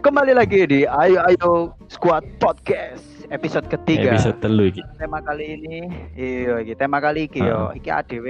Kembali lagi di Ayo Ayo Squad Podcast episode ketiga. Episode telu iki. Tema kali ini, iya iki tema kali iki yo, Ah. iki ADW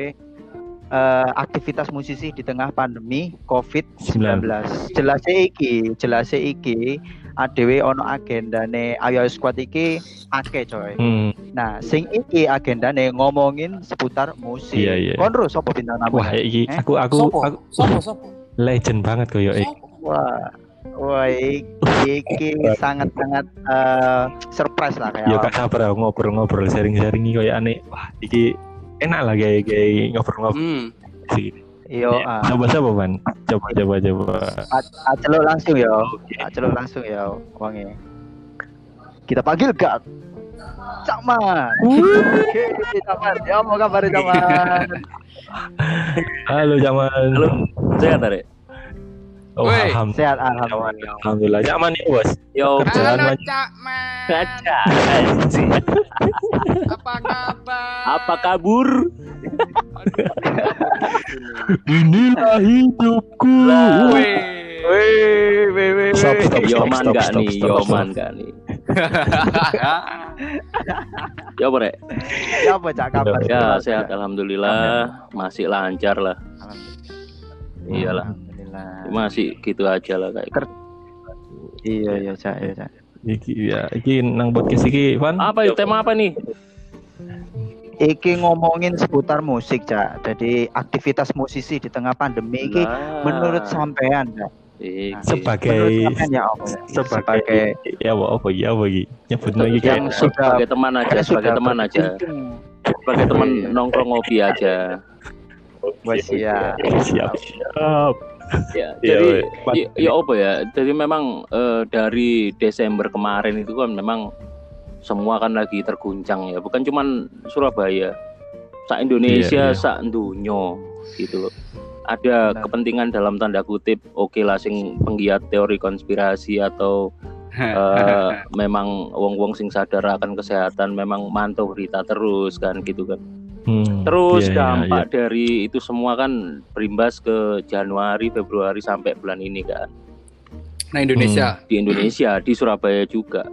eh, aktivitas musisi di tengah pandemi COVID-19. Jelas iki, jelas iki ADW ono agendane Ayo Ayo Squad iki akeh coy. Hmm. Nah, sing iki agendane ngomongin seputar musik. Iya, iya. Konro sapa bintang tamu? Wah, iki Eh? aku aku, Sopo? aku Sopo? Sopo? legend banget koyo iki. Sopo? Wah, wah iki, sangat-sangat eh, surprise lah kayak. Yo gak sabar aku ngobrol-ngobrol sharing-sharing iki koyo aneh. Wah, iki enak lah kayak kayak ngobrol-ngobrol Hmm. sih. Yo, Eh, ah. Coba coba Ban. Coba coba coba. A- aceluk langsung ya. Aceluk langsung ya wonge. Kita panggil Gak. Cakman. Oke, Cakman. Ya apa kabar Cakman? Halo Jaman. Halo, sehat Arek? Oh, Woi. alhamdulillah. Sehat alhamdulillah. Alhamdulillah. Jaman nih, Bos. Yo, Kerjaan Halo. Cak Man. kaca. Apa kabar? Apa kabur? Inilah hidupku. Wih, wih, wih. Stop, stop, stop, Yoman stop, gak stop, nih? stop, Yoman stop. gak nih? Ya apa Rek? Ya apa Cak kabar? Ya sehat alhamdulillah, masih lancar lah. Iyalah, Alhamdulillah. masih gitu aja lah kayak. Iya, iya, Cak, iya, Cak. Iki ya, iki nang podcast iki, Van. Apa itu tema apa nih? Iki ngomongin seputar musik, Cak. Jadi aktivitas musisi di tengah pandemi iki Lah. menurut sampean, Cak. Iki. sebagai sampean ya apa? ya? sebagai ya apa apa ya apa iki yang kayak sudah sebagai teman aja, Karena sebagai teman aja, sebagai teman nongkrong ngopi aja. Wah, siap. siap siap Ya, Iya, jadi weh. ya, ya apa ya? Jadi memang eh, dari Desember kemarin itu kan memang semua kan lagi terguncang ya, bukan cuman Surabaya, sa Indonesia, Iya, iya. sa dunyo gitu loh. Ada Benar. kepentingan dalam tanda kutip, oke lah sing penggiat teori konspirasi atau eh, memang wong-wong sing sadar akan kesehatan memang mantau berita terus kan gitu kan. Hmm, Terus iya, iya, dampak dari itu semua kan berimbas ke Januari, Februari sampai bulan ini kan Nah Indonesia. di Indonesia, di Surabaya juga.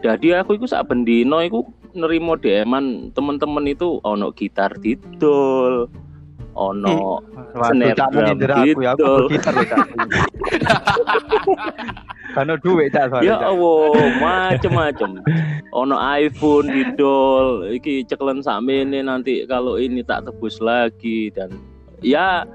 Jadi aku itu saat bendino itu nerimo DM-an temen-temen itu ono gitar didol, ono Cak drum menyindir aku ya, aku gitu. bergitar loh, Cak. Karena duit, Cak, soalnya, ya. Allah macem-macem. Ono iPhone didol, iki ceklen sakmene nanti kalau ini tak tebus lagi dan ya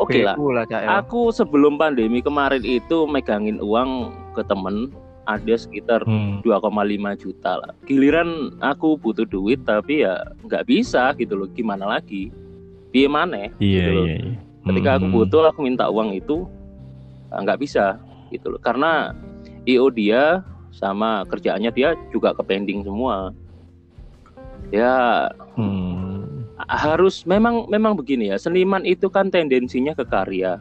oke lah. Beku lah, Cak, ya. Aku sebelum pandemi kemarin itu megangin uang ke temen ada sekitar Hmm. 2,5 juta lah. Giliran aku butuh duit tapi ya nggak bisa gitu loh. Gimana lagi? Piye maneh? Iya gitu loh. iya. iya. Ketika aku Hmm. butuh aku minta uang itu ah, nggak bisa gitu loh. Karena IO dia sama kerjaannya dia juga ke pending semua. Ya Hmm. harus memang memang begini ya. Seniman itu kan tendensinya ke karya.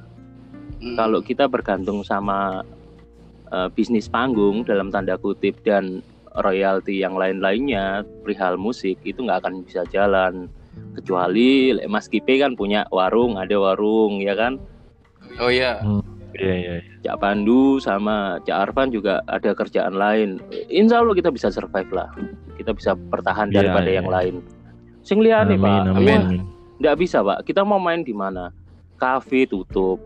Hmm. kalau kita bergantung sama uh, bisnis panggung dalam tanda kutip dan royalti yang lain-lainnya perihal musik itu nggak akan bisa jalan kecuali Mas Kipe kan punya warung ada warung ya kan Oh iya. Iya iya. iya. Cak Pandu sama Cak Arfan juga ada kerjaan lain Insya Allah kita bisa survive lah kita bisa bertahan Iya, daripada iya. yang lain sing liyane Amin pak amin. Amin. nggak bisa pak kita mau main di mana kafe tutup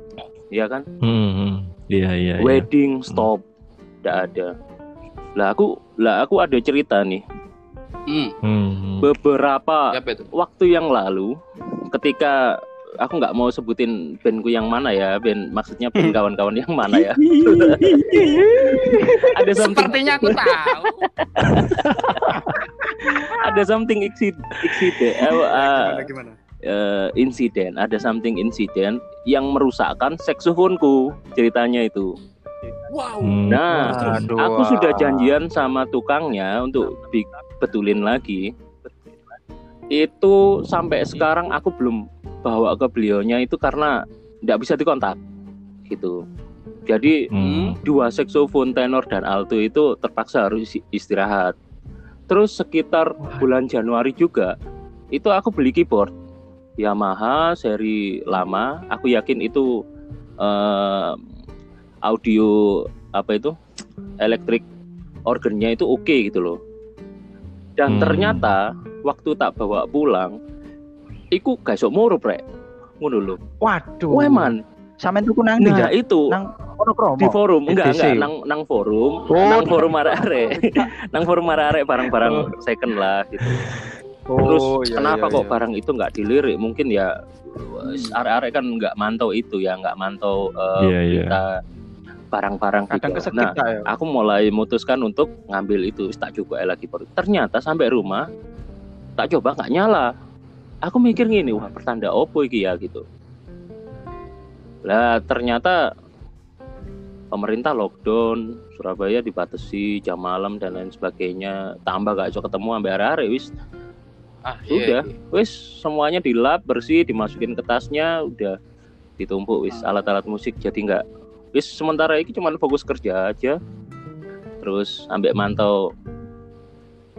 ya kan Hmm, hmm. Iya iya. iya. wedding stop tidak ada lah aku lah aku ada cerita nih Hmm. Hmm. beberapa waktu yang lalu ketika aku nggak mau sebutin bandku yang mana ya band maksudnya band kawan-kawan yang mana ya ada something Sepertinya aku tahu. ada something exit exit uh, gimana? uh, insiden ada something insiden yang merusakkan seksofonku ceritanya itu Wow. Hmm. nah Aduh, Aku sudah janjian sama tukangnya untuk betulin lagi. Itu sampai sekarang aku belum bawa ke beliaunya itu karena tidak bisa dikontak gitu. Jadi Hmm. dua saksofon tenor dan alto itu terpaksa harus istirahat. Terus sekitar bulan Januari juga itu aku beli keyboard Yamaha seri lama. Aku yakin itu eh, audio apa itu elektrik organnya itu oke gitu loh dan Hmm. ternyata waktu tak bawa pulang iku gak sok moro prek ngono lho. Waduh. Wah man. Sampeyan tuku nang ndi, nah itu. Nang ono kromo. di forum. Enggak enggak. Nang nang forum. Oh. nang forum arek-arek. Nang forum arek-arek barang-barang second lah gitu. Terus Oh, iya, kenapa iya, kok iya. barang itu nggak dilirik? Mungkin ya wes, arek-arek kan nggak mantau itu ya nggak mantau eh, Iya, iya. berita barang-barang kadang gitu. kesekip nah ya. aku mulai memutuskan untuk ngambil itu tak coba lagi ternyata sampai rumah tak coba nggak nyala aku mikir gini wah pertanda opo iki ya gitu lah ternyata pemerintah lockdown Surabaya dibatasi jam malam dan lain sebagainya tambah gak iso ketemu sampai arek wis Ah, Sudah. iya. wis semuanya dilap bersih dimasukin ke tasnya udah ditumpuk wis alat-alat musik jadi nggak wis sementara ini cuman fokus kerja aja terus ambek mantau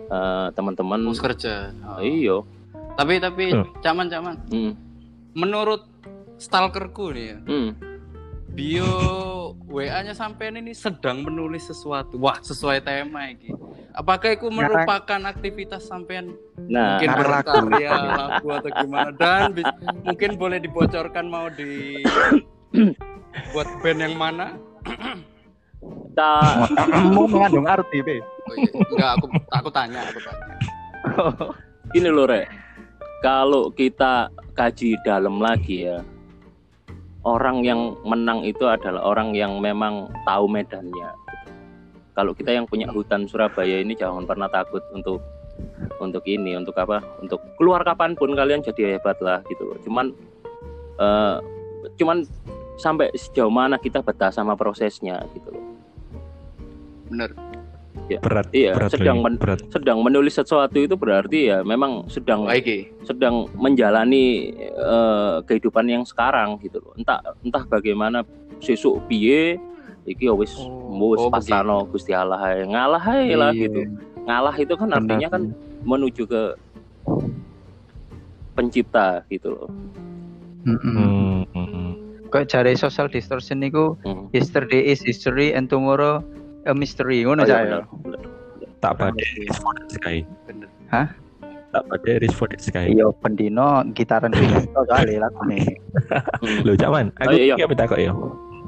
eh, teman-teman Fokus kerja. Oh. iyo Tapi tapi Oh. caman-caman. hmm, Menurut stalkerku nih ya, hmm. bio WA-nya sampean ini sedang menulis sesuatu. Wah, sesuai tema ini. Apakah itu Ngarang- merupakan aktivitas sampean nah mungkin berkarya lagu atau gimana dan mungkin boleh dibocorkan mau di buat band yang mana? tak Mau mengandung arti, Be. Oh, iya. Enggak, aku aku tanya, aku tanya. ini loh rek kalau kita kaji dalam lagi ya orang yang menang itu adalah orang yang memang tahu medannya kalau kita yang punya hutan Surabaya ini jangan pernah takut untuk untuk ini untuk apa untuk keluar kapan pun kalian jadi hebat lah gitu loh cuman eh, cuman sampai sejauh mana kita betah sama prosesnya gitu loh Bener. berat Iya, berat sedang men- berat sedang menulis sesuatu itu berarti ya memang sedang Oh, iki. sedang menjalani eh, kehidupan yang sekarang gitu loh. Entah entah bagaimana sesuk piye iki ya wis Oh, wis oh, pasrahno Gusti Allah ae. Ngalah ae lah Iya. gitu. Ngalah itu kan artinya kan menuju ke pencipta gitu loh. Mm-mm. Hmm, hmm, hmm. Kok jare social distortion niku Hmm. yesterday is history and tomorrow a mystery. Ngono Oh, iya, ya. benar. tak pada Iris for the sky Bener. tak pada Iris for the sky Iya, pendino gitaran itu kali lagune. Lo cuman aku Oh, iya, iya. iya takut ya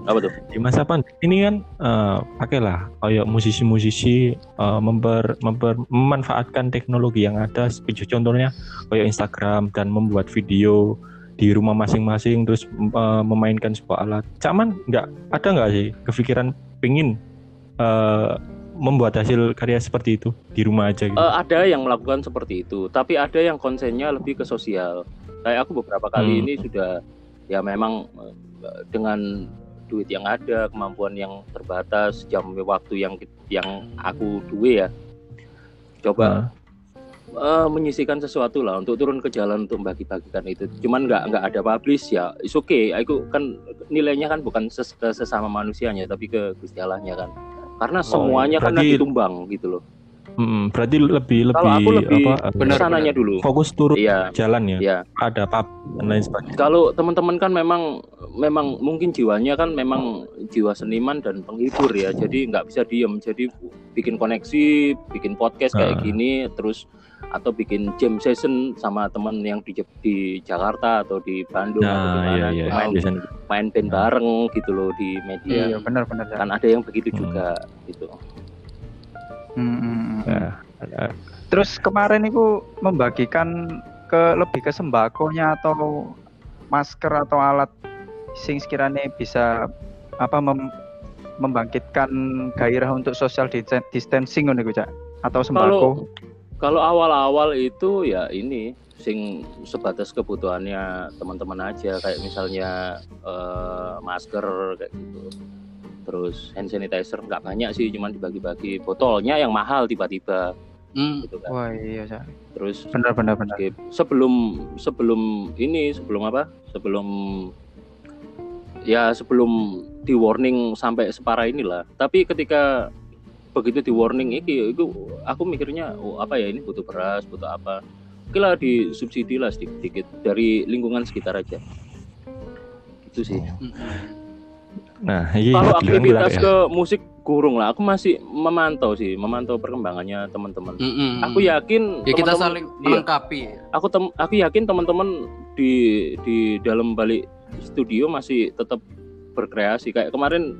Apa tuh? di masa pandemi ini kan eh pakailah kayak musisi-musisi eh, memper, memper- memanfaatkan teknologi yang ada seperti contohnya kayak Instagram dan membuat video di rumah masing-masing terus eh, memainkan sebuah alat. Cuman nggak ada nggak sih kepikiran pingin eh, membuat hasil karya seperti itu di rumah aja gitu. Eh, ada yang melakukan seperti itu, tapi ada yang konsennya lebih ke sosial. Kayak aku beberapa kali Hmm. ini sudah ya memang dengan duit yang ada, kemampuan yang terbatas, jam waktu yang yang aku duwe ya. Coba Nah, eh, menyisikan sesuatu lah untuk turun ke jalan untuk bagi-bagikan itu. Cuman nggak nggak ada publish ya, it's okay. Aku kan nilainya kan bukan ses- ke sesama manusianya, tapi ke Gusti Allahnya kan. Karena semuanya kan berarti- lagi tumbang gitu loh. mm, berarti lebih lebih aku lebih apa eh, Bener, ke sananya dulu. fokus turun Iya, jalan ya. iya. Ada pub dan lain sebagainya. Kalau teman-teman kan memang memang mungkin jiwanya kan memang jiwa seniman dan penghibur ya. Jadi nggak bisa diem. Jadi bikin koneksi, bikin podcast kayak Ah. gini, terus atau bikin jam session sama teman yang di di Jakarta atau di Bandung atau di Nah, mana iya iya. main biasanya main band bareng gitu loh di media. Iya, benar benar. Cak. Kan ada yang begitu Hmm. juga gitu. Mm, mm, mm. Ya, ada- Terus kemarin itu membagikan ke lebih ke sembakonya atau masker atau alat sing sekiranya bisa apa mem- membangkitkan gairah untuk social dis- distancing ngono Cak. Atau sembako. Kalau awal-awal itu ya ini sing sebatas kebutuhannya teman-teman aja kayak misalnya eh, masker kayak gitu. Terus hand sanitizer nggak banyak sih, cuman dibagi-bagi. Botolnya yang mahal tiba-tiba Hmm. gitu kan. Wah, iya, Cak. Terus Benar benar sebelum sebelum ini sebelum apa? Sebelum ya sebelum di warning sampai separah inilah. Tapi ketika begitu di warning iki itu aku mikirnya oh, apa ya ini butuh beras, butuh apa. Oke lah disubsidi lah sedikit-sedikit dari lingkungan sekitar aja. Itu sih. Hmm. Nah, ini Kalau bilang- bilang aktivitas ya. ke musik kurung lah. Aku masih memantau sih, memantau perkembangannya teman-teman. Mm-mm. Aku yakin ya kita saling iya. melengkapi. aku tem aku yakin teman-teman di di dalam balik studio masih tetap berkreasi kayak kemarin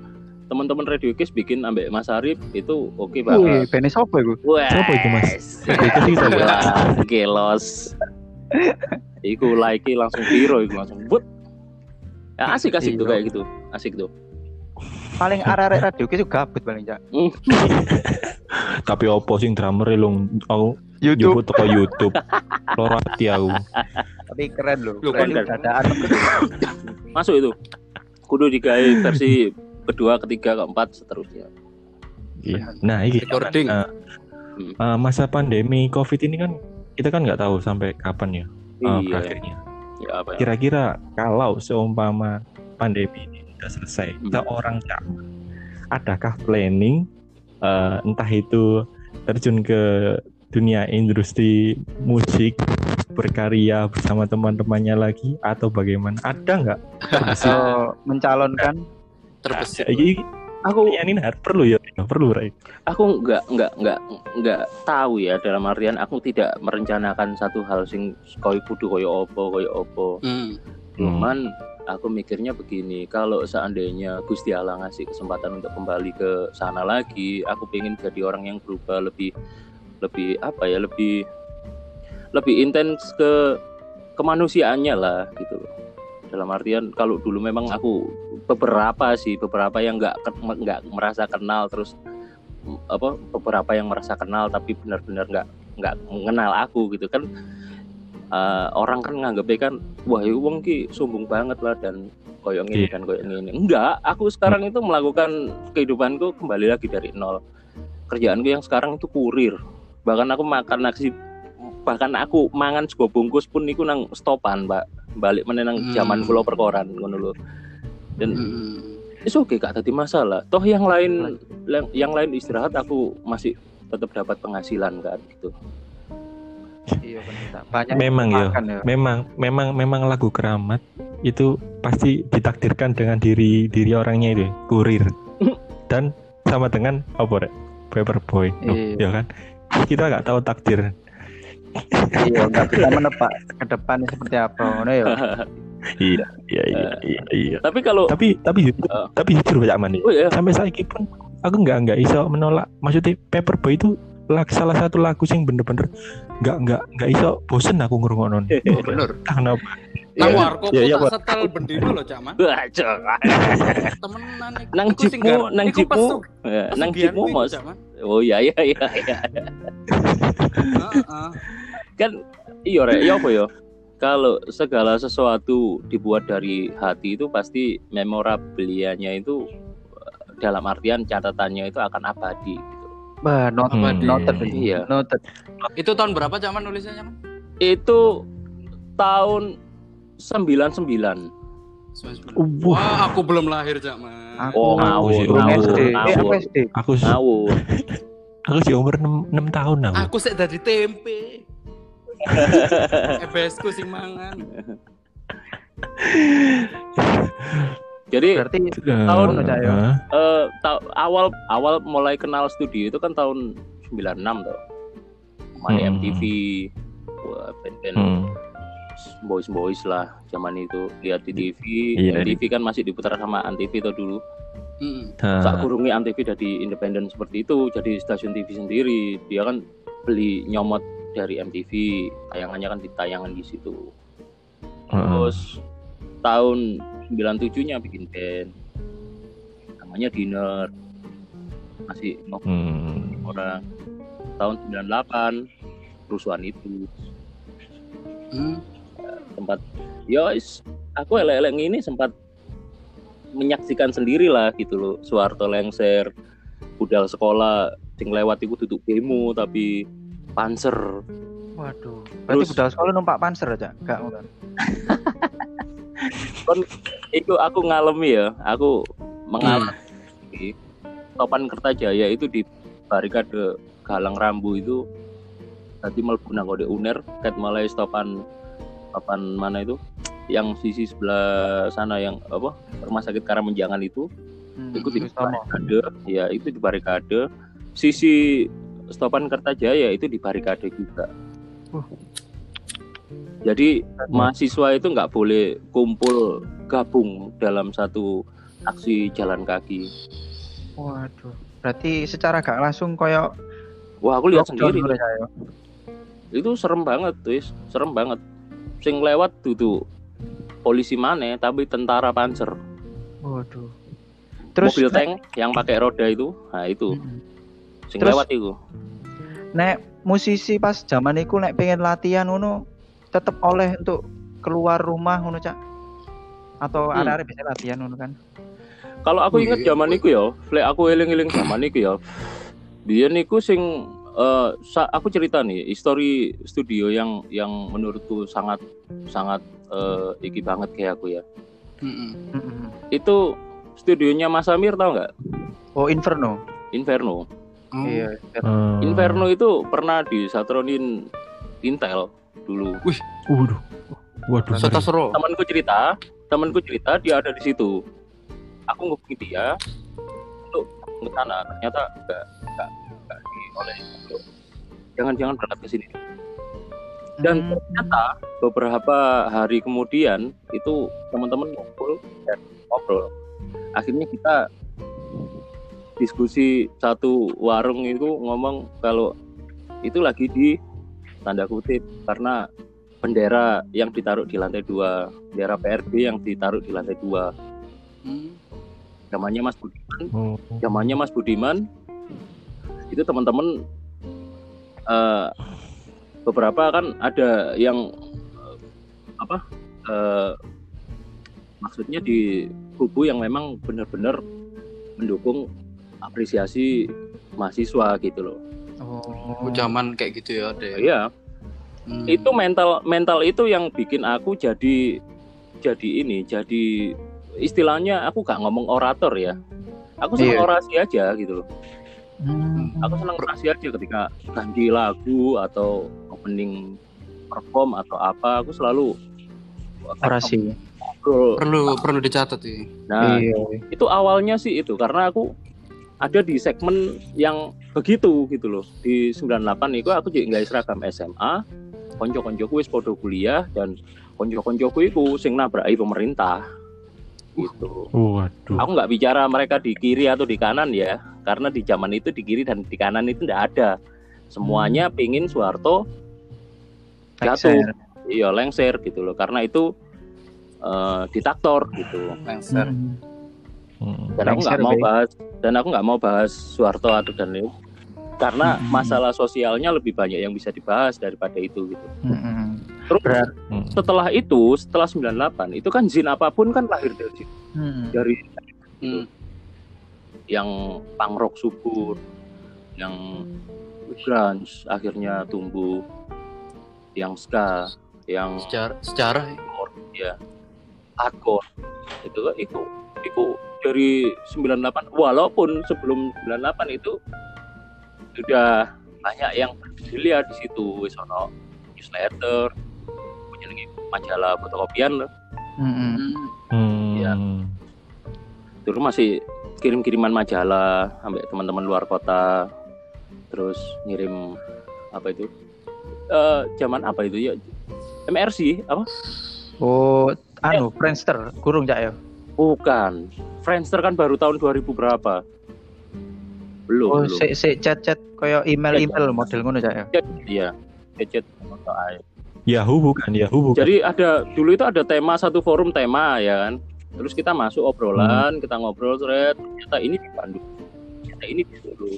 teman-teman Radio Kiss bikin ambek Mas Arif itu oke Wih, banget. bene sopo iku? Wah, Siapa itu, Mas? Kiss itu? Gila, gelos. Iku like langsung hero iku langsung but. Ya asik asik tuh Iya. kayak gitu. Asik tuh. Paling arek-arek radio ki juga gabut paling cak. Tapi opo sing drummer long aku YouTube nyebut toko YouTube. Loro ati aku. tapi keren loh. Keren keren. dadaan. Masuk itu. Kudu digawe versi kedua, ketiga, keempat seterusnya. Iya. Nah, ini Recording. eh, eh, masa pandemi Covid ini kan kita kan nggak tahu sampai kapan ya eh, Iya. berakhirnya. Ya apa ya? Kira-kira kalau seumpama pandemi ini sudah selesai, Hmm. seorang Cak, adakah planning eh, entah itu terjun ke dunia industri musik berkarya bersama teman-temannya lagi atau bagaimana? Ada nggak? So, mencalonkan Terbesit. Ini Aku ini perlu ya, perlu Ray. aku nggak nggak nggak nggak tahu ya dalam artian aku tidak merencanakan satu hal sing koyo kudu koyo opo koyo opo Hmm. cuman aku mikirnya begini kalau seandainya Gusti Allah ngasih kesempatan untuk kembali ke sana lagi aku pengen jadi orang yang berubah lebih lebih apa ya lebih lebih intens ke kemanusiaannya lah gitu loh dalam artian kalau dulu memang aku beberapa sih beberapa yang nggak nggak merasa kenal terus apa beberapa yang merasa kenal tapi benar-benar nggak nggak mengenal aku gitu kan Eh, orang kan nganggepnya kan wah itu wong ki sombong banget lah dan koyong ini Iya. dan koyong ini enggak aku sekarang itu melakukan kehidupanku kembali lagi dari nol. Kerjaanku yang sekarang itu kurir. Bahkan aku makan nasi bahkan aku mangan sego bungkus pun niku nang stopan mbak balik menenang Hmm. zaman kula perkoran ngono lho dan Hmm. itu oke gak tadi masalah toh yang lain yang, yang lain istirahat aku masih tetap dapat penghasilan kan gitu iya banyak Memang ya. ya. Memang memang memang lagu keramat itu pasti ditakdirkan dengan diri diri orangnya itu kurir dan sama dengan apa rek Paperboy Loh, Iya. ya kan kita nggak tahu takdir iya nggak bisa menebak ke depan seperti apa ngono ya iya iya iya iya, iya. tapi kalau tapi tapi jujur, Eh. tapi jujur Pak Aman oh ya sampai saat ini pun aku nggak nggak iso menolak maksudnya Paperboy itu lag, salah satu lagu yang bener-bener nggak nggak nggak iso bosen aku ngurungonon Oh, bener. entah kenapa Nang Iya. warkop Iya, iya, tak Pak. setel bendino loh, Cak Man. Wah, cok. Temenan iku. Nang sing gar- nang Ya, pas nang. Cak Man. Oh iya iya iya iya. Heeh. Kan iya rek, iya apa ya? Kalau segala sesuatu dibuat dari hati itu pasti memorabilianya itu eh, dalam artian catatannya itu akan abadi gitu. bah not Hmm. noted Iya. noted Itu tahun berapa Cak Man nulisnya? Itu tahun 99. Wah. Wah, aku belum lahir, Cak Man. Aku Oh, Aku ngawur, sih, Belum ngawur, SD eh ngawur. aku SD aku sih Ngawur. aku sih umur 6, 6 tahun aku Aku sik dari tempe. EBS ku sing mangan. Jadi berarti tahun, Cak, ya? eh, eh, ta- awal awal mulai kenal studio itu kan tahun 96 tuh. Main Hmm. MTV, wah band-band hmm. boys boys lah zaman itu lihat di TV Iya. MTV kan masih diputar sama Antv itu dulu Heeh. Nah, saat kurungi Antv dari independen seperti itu jadi stasiun TV sendiri dia kan beli nyomot dari MTV tayangannya kan ditayangan di situ heeh. terus tahun 97 nya bikin band namanya Dinner masih ngobrol Hmm. orang tahun 98 kerusuhan itu Hmm. sempat ya is- aku elek-elek ini sempat menyaksikan sendiri lah gitu loh Soeharto lengser budal sekolah sing lewat itu duduk demo tapi panser waduh. Berarti Terus- budal sekolah numpak panser aja? Enggak bukan itu aku ngalami ya. Aku mengalami topan Kertajaya itu di barikade Galang Rambu itu tadi mlebu nang kode uner ket mulai stopan stopan mana itu? Yang sisi sebelah sana yang apa rumah sakit Karamenjangan itu. Hmm, itu di barikade. Ya itu di barikade. Sisi stopan Kertajaya itu di barikade juga Uh. jadi mahasiswa itu nggak boleh kumpul gabung dalam satu aksi jalan kaki Waduh. Berarti secara gak langsung koyo wah aku lihat sendiri ya, itu serem banget wis serem banget sing lewat duduk polisi mana tapi tentara panzer Waduh. Terus mobil nek- tank yang pakai roda itu nah itu Mm-mm. Sing Terus- lewat itu nek musisi pas zaman iku nek pengen latihan ngono tetep oleh untuk keluar rumah ngono cak atau Hmm. ada-ada bisa latihan ngono kan Kalau aku inget zaman iku ya, flek aku eling-eling zaman iku ya. Biyen niku sing eh, sa- aku cerita nih, histori studio yang yang menurutku sangat sangat eh, iki banget kayak aku ya. Itu studionya Mas Amir tau nggak? oh Inferno Inferno. Oh. iya Hmm. Inferno itu pernah disatronin Intel dulu. Waduh. Waduh. Ngeri. Sero. Temanku cerita, temanku cerita dia ada di situ. Aku ngubungi dia untuk ke sana. Ternyata enggak enggak enggak oleh jangan-jangan berangkat ke sini. Dan Hmm. ternyata beberapa hari kemudian itu teman-teman ngumpul dan ngobrol. Akhirnya kita diskusi satu warung itu ngomong kalau itu lagi di tanda kutip karena bendera yang ditaruh di lantai dua, bendera PRB yang ditaruh di lantai dua. Hmm. Zamannya Mas Budiman, Oh. zamannya Mas Budiman itu teman-teman eh, beberapa kan ada yang eh, apa eh, maksudnya di kubu yang memang benar-benar mendukung apresiasi mahasiswa gitu loh. oh Zaman kayak gitu ya, ya? Iya, Hmm. itu mental mental itu yang bikin aku jadi jadi ini jadi istilahnya aku gak ngomong orator ya. Aku senang Iya. orasi aja gitu loh. Hmm. aku senang orasi aja ketika ganti lagu atau opening perform atau apa aku selalu orasi perlu perlu dicatat sih. nah iya itu awalnya sih itu karena aku ada di segmen yang begitu gitu loh. Di 98 itu aku juga nggak seragam SMA konco-koncoku wis podo kuliah dan konco-koncoku itu sing nabrai pemerintah. Gitu. Waduh. aku nggak bicara mereka di kiri atau di kanan ya karena di zaman itu di kiri dan di kanan itu tidak ada. Semuanya pingin Soeharto jatuh. Iya lengser gitu loh. Karena itu eh, diktator gitu. Lengser. Hmm. Hmm. dan aku nggak mau bahas dan aku nggak mau bahas Soeharto atau dan lain karena Hmm. masalah sosialnya lebih banyak yang bisa dibahas daripada itu gitu Hmm. terus Berat. Hmm. setelah itu setelah 98 itu kan zin apa pun kan lahir dari situ Hmm. dari Hmm. yang punk rock subur, yang grunge akhirnya tumbuh, yang ska, yang Sejarah sejarah ya. hardcore itu itu itu dari 98 walaupun sebelum 98 itu sudah banyak yang berdiri di situ wis ono newsletter jenenge majalah fotokopian loh. Hmm. Hmm. Hmm. Iya. dulu masih kirim-kiriman majalah sampai teman-teman luar kota terus ngirim apa itu eh zaman apa itu ya MRC apa oh anu Friendster kurung cak ya bukan Friendster kan baru tahun 2000 berapa belum oh belum se se chat chat koyo email email model ngono cak ya iya gadget Yahoo bukan Yahoo bukan. jadi ada dulu itu ada tema satu forum tema ya kan terus kita masuk obrolan kita ngobrol thread ternyata ini di Bandung ternyata ini di Solo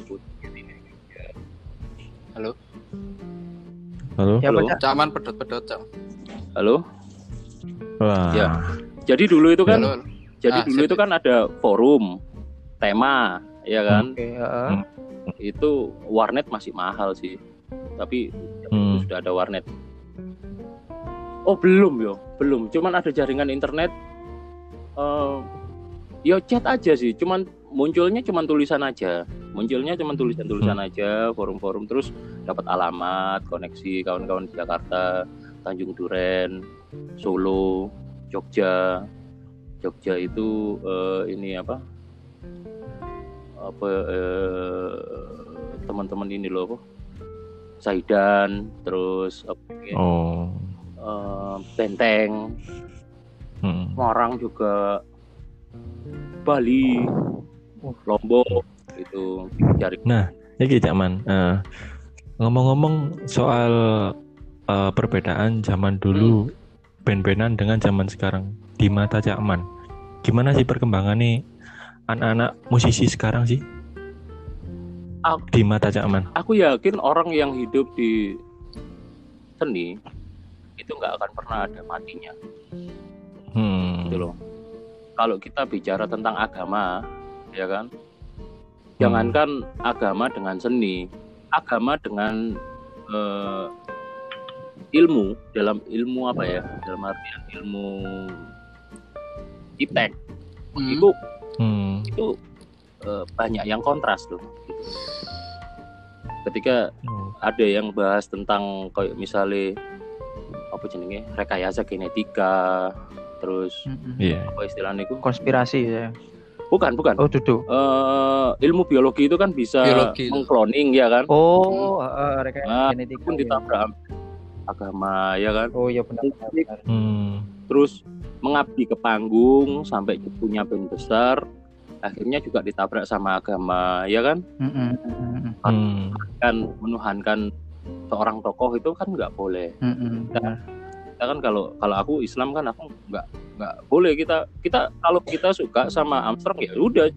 Halo. ya Halo? Pak, Cak? Caman pedot-pedot, Cak. halo Wah. Ya. jadi dulu itu kan Halo. Jadi Ah, dulu itu kan ada forum tema ya kan? Oke heeh. Hmm. itu warnet masih mahal sih tapi Hmm. sudah ada warnet. Oh belum yo belum. Cuman ada jaringan internet eh yo chat aja sih. Cuman munculnya cuman tulisan aja. Munculnya cuman tulisan-tulisan aja forum-forum. Terus dapat alamat koneksi kawan-kawan di Jakarta Tanjung Duren Solo Jogja Jogja itu eh, ini apa apa eh, teman-teman ini loh apa Zaidan terus apa ya, Oh. eh, Benteng Hmm. Semarang juga Bali Lombok itu cari Iki Cak Man. Eh, ngomong-ngomong soal eh, perbedaan zaman dulu band-bandan dengan zaman sekarang di mata Cak Man. Gimana sih perkembangan nih anak-anak musisi sekarang sih? Aku- Di mata Cak Man. aku yakin orang yang hidup di seni itu nggak akan pernah ada matinya Hmm. gitu loh. Kalau kita bicara tentang agama, ya kan, jangankan agama dengan seni, agama dengan eh, ilmu dalam ilmu apa ya? Dalam artian ilmu iptek Hmm. itu Hmm. itu eh, banyak yang kontras loh. gitu. Ketika Oh. ada yang bahas tentang kayak misalnya apa jenenge rekayasa genetika, terus Mm-mm. Iya. apa istilahnya itu? Konspirasi ya. Bukan, bukan. Oh duduk. Eh, ilmu biologi itu kan bisa Biologi mengkloning ya kan? Oh, uh, rekayasa Nah, genetika. Pun ya. ditabrak agama ya kan? Oh iya benar benar. benar. Hmm. Terus mengabdi ke panggung sampai punya band besar, akhirnya juga ditabrak sama agama ya kan? Mm-mm, Hmm. Kan menuhankan seorang tokoh itu kan nggak boleh. mm-mm, benar. kita kan kalau kalau aku Islam kan aku nggak nggak boleh kita kita kalau kita suka sama Armstrong ya udah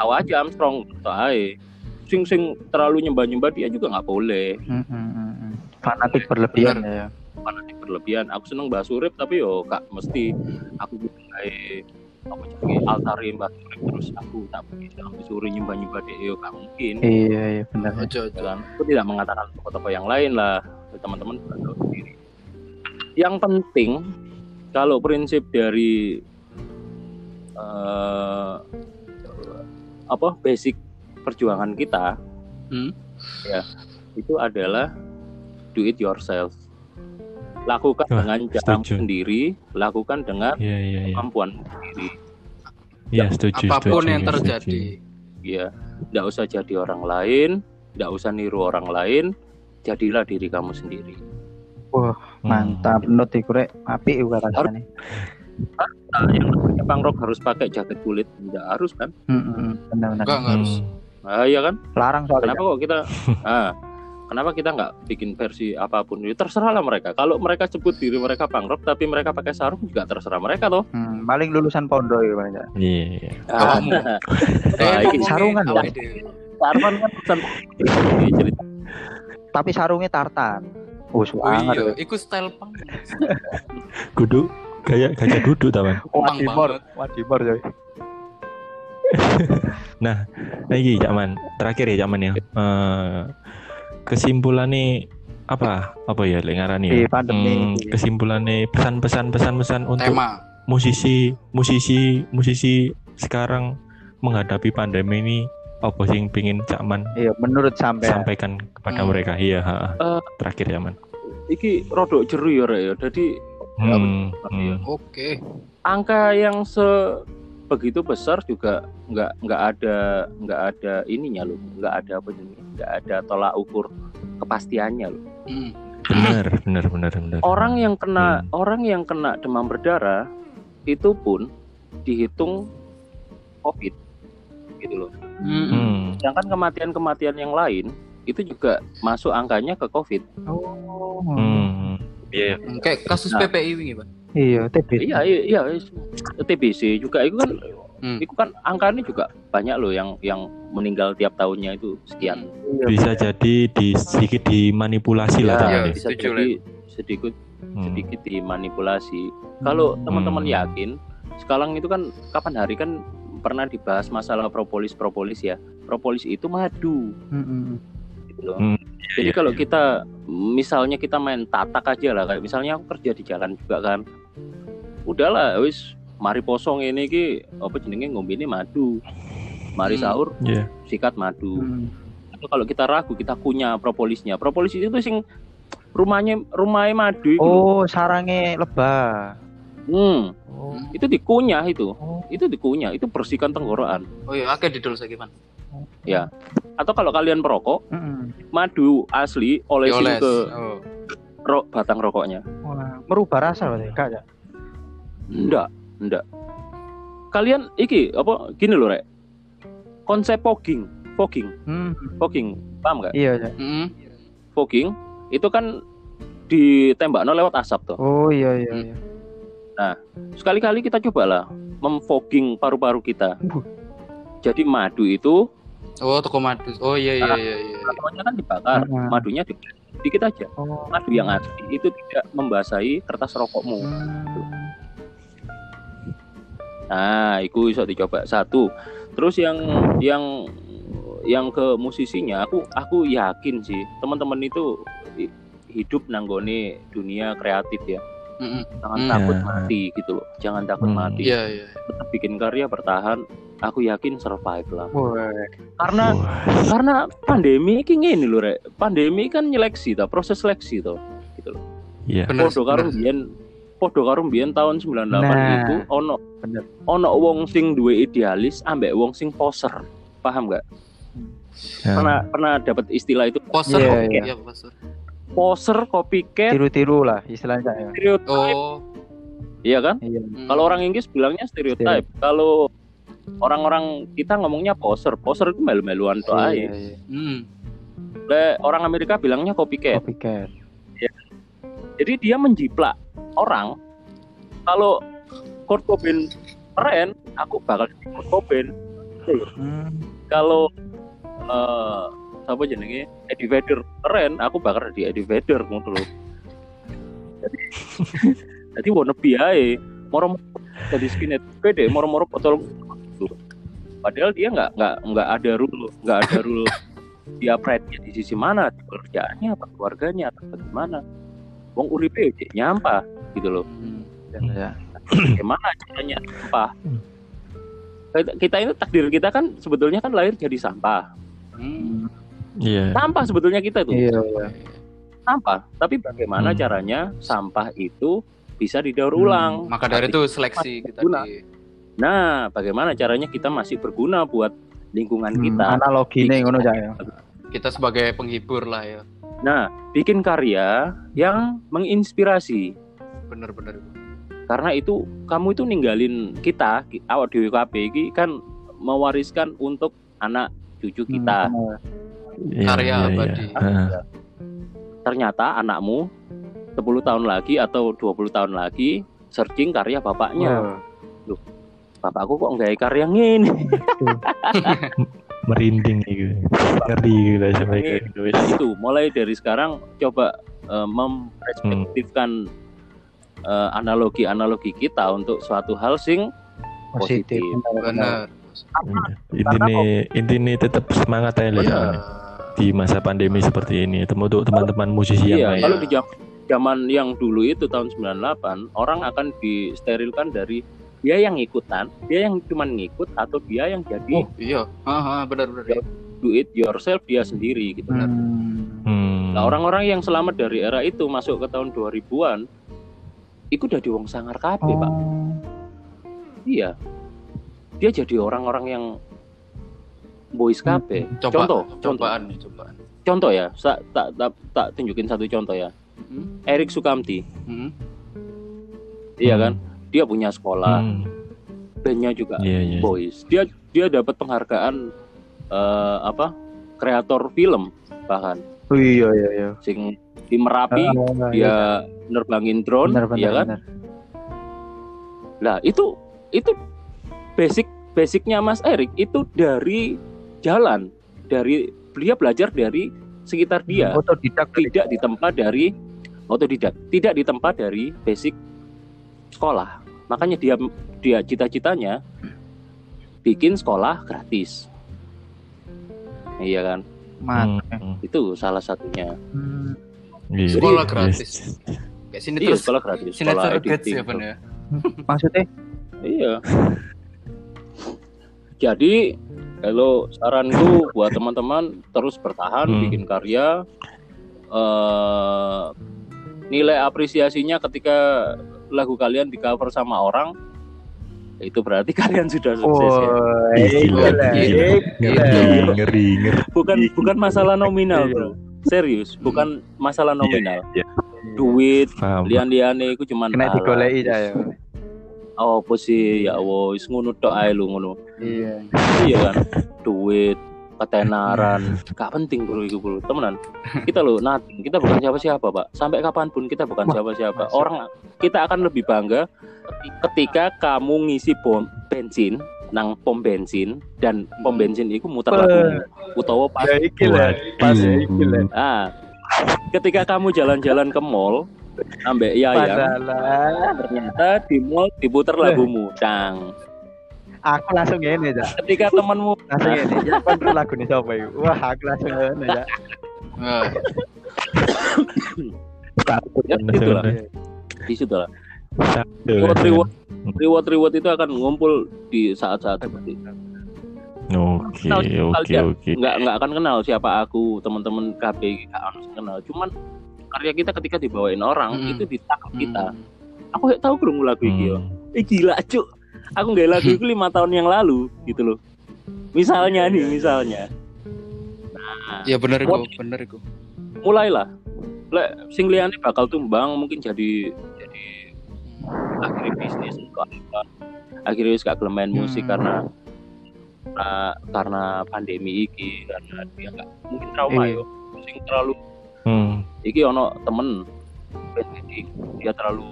tahu aja Armstrong tahu sing sing terlalu nyembah nyembah dia juga nggak boleh Mm-mm, mm-mm. Fanatik berlebihan ya. Fanatik berlebihan aku seneng bahas urip tapi yo kak mesti aku kayak apa jenenge altare mbah urip terus aku tak bisa aku disuruh nyembah nyembah dia yo gak mungkin Iya iya benar. Ojo, ya ojo. kan aku tidak mengatakan tokoh-tokoh yang lain lah teman-teman tahu sendiri yang penting kalau prinsip dari eh, apa basic perjuangan kita Hmm. ya itu adalah do it yourself lakukan Wah, dengan cara sendiri lakukan dengan Iya iya iya. kemampuan sendiri Iya setuju. Apa pun setuju, yang setuju. terjadi. ya tidak usah jadi orang lain tidak usah niru orang lain jadilah diri kamu sendiri Hmm. Mantap, iku rek apik iku rasane. nah, yang namanya punk rock harus pakai jaket kulit tidak harus kan Mm-mm, benar benar. Enggak, enggak harus. Hmm. nah, iya kan Larang soalnya. kenapa kok kita ah, kenapa kita nggak bikin versi apa pun ya terserah lah mereka kalau mereka sebut diri mereka punk rock tapi mereka pakai sarung juga terserah mereka toh Hmm, paling lulusan pondok ya Bang. Iya. iya. Kamu. Nah, Eh, sarungan, ya? dhewe. Sarwan kan pesan cerita Tapi sarungnya tartan. Oh, Oh iya, iku style punk. Kudu gaya gajah duduk taman. Wadimor, wadimor coy. Nah, lagi Cakman, terakhir ya Cakman ya. Eh, kesimpulannya apa? Apa ya lek ngarani ya? Pandemi Hmm, kesimpulannya pesan-pesan pesan-pesan untuk Tema. musisi musisi musisi sekarang menghadapi pandemi ini apa sih yang pingin Cakman Iya, menurut sampai sampaikan kepada Hmm. mereka? Iya, ha, ha. Eh. terakhir Cakman. iki rodok jeru ya Rek, ya jadi Hmm, hmm. Oke. angka yang se begitu besar juga nggak nggak ada nggak ada ininya loh nggak ada apa namanya nggak ada tolak ukur kepastiannya loh Hmm. Benar, benar, benar, benar. orang yang kena Hmm. orang yang kena demam berdarah itu pun dihitung covid gitu loh Hmm. Hmm. sedangkan kematian-kematian yang lain itu juga masuk angkanya ke covid Oh. Hmm. Iya, Hmm, Kayak kasus Nah. PPI ini, Pak. Iya, TBC. iya iya, iya TBC juga itu kan Hmm. itu kan angkanya juga banyak loh yang yang meninggal tiap tahunnya itu sekian Iya, bisa jadi di sedikit dimanipulasi lah Ya, Cakman iya, ya. bisa setuju, jadi sedikit Hmm. sedikit dimanipulasi. Kalau teman-teman Hmm. yakin, sekarang itu kan kapan hari kan pernah dibahas masalah propolis propolis ya. Propolis itu madu, Mm-mm. Gitu loh. Hmm, Jadi iya, kalau iya. kita misalnya kita main tatak aja lah, kayak misalnya aku kerja di jalan juga kan, udahlah, wis mari posong ini ki apa jenenge ngombe ini madu, mari Hmm. sahur Iya. sikat madu. Mm. Atau kalau kita ragu kita kunyah propolisnya. Propolis itu sing rumahnya rumahnya madu itu. Oh, sarangnya lebah. Hmm, Oh. itu dikunyah itu. Oh. Itu dikunyah, itu bersihkan tenggorokan. Oh iya, akeh didol saya gimana? Atau kalau kalian perokok, Mm-mm. madu asli olesin Dioles. ke Oh. ro- batang rokoknya. Wah, merubah rasa berarti kak ya. Enggak, enggak. Kalian iki apa gini loh, Rek. Konsep fogging, fogging, Hmm. fogging. Paham nggak? Iya. iya. Mm-mm. Fogging itu kan ditembakno lewat asap tuh. Oh iya iya. iya. Sekali-kali kita cobalah memfogging paru-paru kita. Uh. Jadi madu itu Oh, toko madu. Oh iya iya iya iya. kan dibakar, Mm-mm. madunya di dikit aja. Oh. Madu yang asli itu tidak membasahi kertas rokokmu. Hmm. Nah, itu bisa dicoba satu. Terus yang yang yang ke musisinya, aku aku yakin sih teman-teman itu hi- hidup nanggone dunia kreatif ya. Mm-mm. Jangan Hmm. takut Ya. mati gitu loh. Jangan takut Hmm. mati. Iya iya. Tetap bikin karya bertahan. Aku yakin survive lah. Wah. Karena Wah. karena pandemi ini gini loh, Rek. Pandemi kan nyeleksi toh, proses seleksi toh. Gitu loh. Iya. Bener. Podo karo mbiyen podo karo mbiyen tahun 98 Nah. itu ono Bener. ono wong sing duwe idealis ambek wong sing poser. Paham nggak? Ya. Pernah pernah dapat istilah itu Poster Iya, kok. iya. Iya, poster. Poser copycat Tiru-tiru lah istilahnya ya. stereotype. Oh. Iya kan? Iya. mm. Kalau orang Inggris bilangnya stereotype. Kalau orang-orang kita ngomongnya poser. Poser itu melu-meluan tuh Iya, aja. iya, iya. Hmm. Le- Orang Amerika bilangnya copycat. Copycat. Jadi dia menjiplak orang. Kalau Kurt Cobain keren, aku bakal Kurt Cobain. Hmm. Kalau eh apa jenenge Eddie Vedder keren, aku bakal di Eddie Vedder ngono lho. Jadi jadi wannabe ae. Moro jadi skinhead pede, moro-moro gitu. Padahal dia nggak nggak nggak ada rule, nggak ada rule dia pride di sisi mana, di pekerjaannya apa keluarganya atau bagaimana. Wong uripe cek nyampah gitu loh. Hmm. Ya. Bagaimana caranya sampah? Kita- Kita ini takdir kita kan sebetulnya kan lahir jadi sampah. Hmm. Iya. Sampah sebetulnya kita tuh. Iya, iya. sampah. Tapi bagaimana Hmm. caranya sampah itu bisa didaur ulang? Maka dari itu seleksi kita Guna. di Nah, bagaimana caranya kita masih berguna buat lingkungan Hmm, kita? Analogi nih ngono ya. kita sebagai penghibur lah ya. Nah, bikin karya yang menginspirasi. Bener-bener. Karena itu kamu itu ninggalin kita, ki- awak dewe kabeh iki kan mewariskan untuk anak cucu kita. Hmm, Iya, Karya iya, iya. abadi. Ah. Ternyata anakmu 10 tahun lagi atau 20 tahun lagi searching karya bapaknya. Wah. Bapakku kok nggak karya ngene. merinding gitu. Ngeri gitu sampai Ini, kayak gitu. Nah itu mulai dari sekarang coba eh, memperspektifkan eh, analogi-analogi kita untuk suatu hal sing Positif. Positif. Bener. Intinya intinya tetap semangat aja lah ya. Di masa pandemi seperti ini. Temu untuk teman-teman musisi yang iya lain. kalau di zaman yang dulu itu tahun 98 orang akan disterilkan dari dia yang ikutan, dia yang cuma ngikut atau dia yang jadi Oh iya. Haha, bener-bener. do it yourself dia sendiri gitu. Hmm. Hmm. Nah, orang-orang yang selamat dari era itu masuk ke tahun 2000-an itu udah wong sangar kabeh, Pak. Oh. Iya. Dia jadi orang-orang yang boys kabeh. Coba, Contoh, contoh. cobaan nih, cobaan. Contoh ya, tak tak tak tunjukin satu contoh ya. Hmm. Erik Sukamti, Hmm. iya kan? Dia punya sekolah, Hmm. bandnya juga Iya, iya. boys. Dia dia dapat penghargaan eh, apa? Kreator film bahkan Oh, iya iya iya. sing di Merapi Ah, iya. dia nerbangin drone, benar benar. ya kan? benar. Nah, itu itu basic basicnya Mas Erik itu dari jalan, dari dia belajar dari sekitar dia, Otodidak tidak ditempa dari otodidak, tidak ditempa dari basic sekolah. Makanya dia dia cita-citanya bikin sekolah gratis. Iya kan? Mat. Hmm. Itu salah satunya. Hmm. Iya. Sekolah Yes. gratis. Kayak sini Iya, terus sekolah gratis, sekolah editing. ya, ya. Maksudnya? Iya. Jadi kalau saranku buat teman-teman terus bertahan Hmm. bikin karya. eh nilai apresiasinya ketika lagu kalian di cover sama orang itu berarti kalian sudah sukses ya. Woi, Ih, gila, gila, gila. ngeri ngeri ngeri bukan bukan masalah nominal Iya. bro serius bukan masalah nominal iya. duit lian-liane itu cuman Kena digoleki saya. Oh apa sih? Ya Allah wis ngono tok ae lu ngono. Iya. iya kan? Duit ketenaran. Gak penting bro itu bro. Temenan. Kita lo nothing kita bukan siapa-siapa pak. Sampai kapan pun kita bukan Wah, siapa-siapa. masuk. orang kita akan lebih bangga ketika kamu ngisi pom bensin nang pom bensin dan pom Hmm. bensin itu muter lagu utawa pas Ya iki lah. Pas iki lah. ah. Ketika kamu jalan-jalan ke mall ambek ya ya Padahal. Ternyata di mall diputer lagumu cang aku langsung ngene ya. ketika temanmu Langsung ngene. Ya kan terus lagu nih sapa iku? Wah, aku langsung ngene ya. Wah, ya gitu lah di situ lah reward reward reward reward itu akan ngumpul di saat-saat seperti itu. Oke, oke, oke. nggak nggak akan kenal siapa aku teman-teman KB nggak akan kenal. Cuman karya kita ketika dibawain orang Mm. itu ditangkap kita hmm. aku tahu kurang lagu iki yo Hmm. eh gila cuk aku nggak lagu itu lima tahun yang lalu gitu loh misalnya nih misalnya ya bener kok, bener kok. mulailah lek sing liyane bakal tumbang mungkin jadi jadi akhirnya bisnis akhirnya wis gak gelem main musik Hmm. karena karena karena pandemi iki karena dia nggak mungkin trauma Iya. yo sing terlalu Hmm. Iki ono temen wedding dia terlalu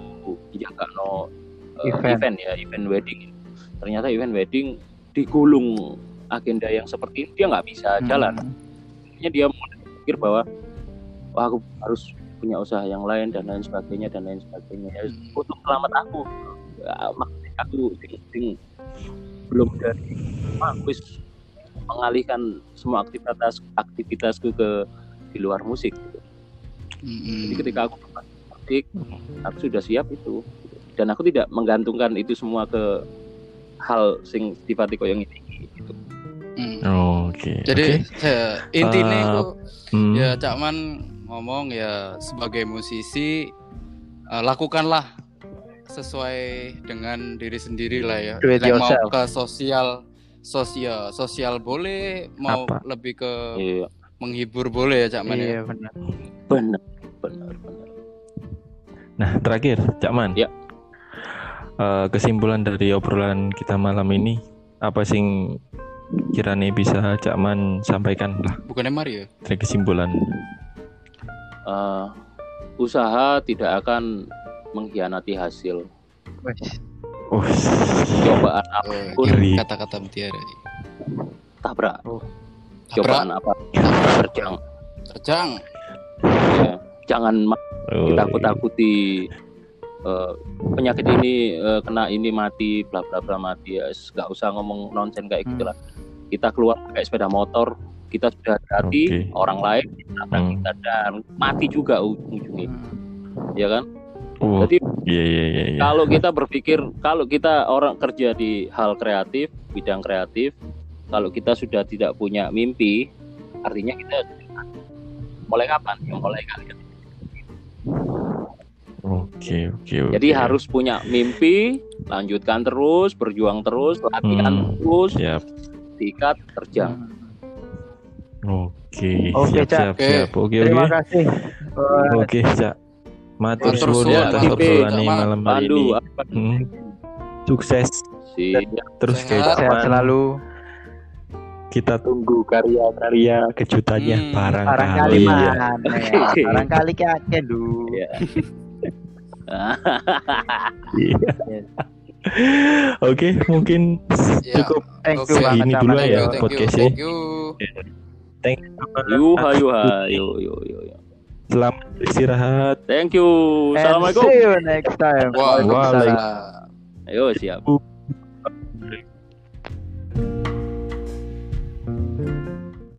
jaga no uh, Event. event. ya event wedding ternyata event wedding digulung agenda yang seperti ini dia nggak bisa Hmm. jalan akhirnya dia berpikir bahwa wah aku harus punya usaha yang lain dan lain sebagainya dan lain sebagainya ya, Hmm. untuk selamat aku ya, maksudnya aku sing- sing belum dari wis mengalihkan semua aktivitas aktivitasku ke di luar musik gitu. Hmm. jadi ketika aku musik aku sudah siap itu dan aku tidak menggantungkan itu semua ke hal sing sifatnya koyo ngene iki, gitu. Hmm. Oke. Jadi se- intinya Eh, itu Hmm. ya Cakman ngomong ya sebagai musisi eh, lakukanlah sesuai dengan diri sendiri lah ya. Like mau ke sosial sosial sosial boleh, mau Apa? lebih ke Iya, menghibur boleh ya Cakman ya. Iya benar. benar, benar, benar. Nah, terakhir, Cakman. Ya. Eh, kesimpulan dari obrolan kita malam ini apa sing kiranya bisa Cakman sampaikan lah Bukannya Mario? dari kesimpulan. Eh, usaha tidak akan mengkhianati hasil. Wes. Oh, Cobaan apa pun Ngeri. kata-kata mutiara. tabrak. Oh. Cobaan apa terjang. Terjang. Ya. Jangan oh, ditakut-takuti eh, penyakit ini eh, kena ini mati bla bla bla mati ya nggak usah ngomong nonsen kayak Hmm. gitulah kita keluar pakai sepeda motor kita sudah hati Oke. orang lain tabrak Hmm. kita dan mati juga ujung-ujungnya ya kan Oh, jadi iya iya iya. iya. kalau kita berpikir kalau kita orang kerja di hal kreatif bidang kreatif kalau kita sudah tidak punya mimpi artinya kita mulai kapan ya mulai kalian Oke oke oke. jadi harus punya mimpi lanjutkan terus berjuang terus latihan Hmm. terus siap. diikat terjang Oke. Oke, siap, Cak. siap Oke. siap. Oke Terima oke. kasih. Wah, Oke, Cak. Matur suwun atas Cak. obrolan Cak, malam hari ini. Hmm. Sukses sih terus Sehat. sehat selalu. Kita tunggu karya-karya kejutannya Hmm. barangkali Barangkali ya. ya. Barangkali kakek lu. Iya. Oke, mungkin Ya. cukup Thank you banget Ini sama dulu ya, Thank you, podcastnya. thank you. thank you. yuha yuha yo yo yo Selamat istirahat. thank you And assalamualaikum see you next time. Waalaikumsalam. ayo siap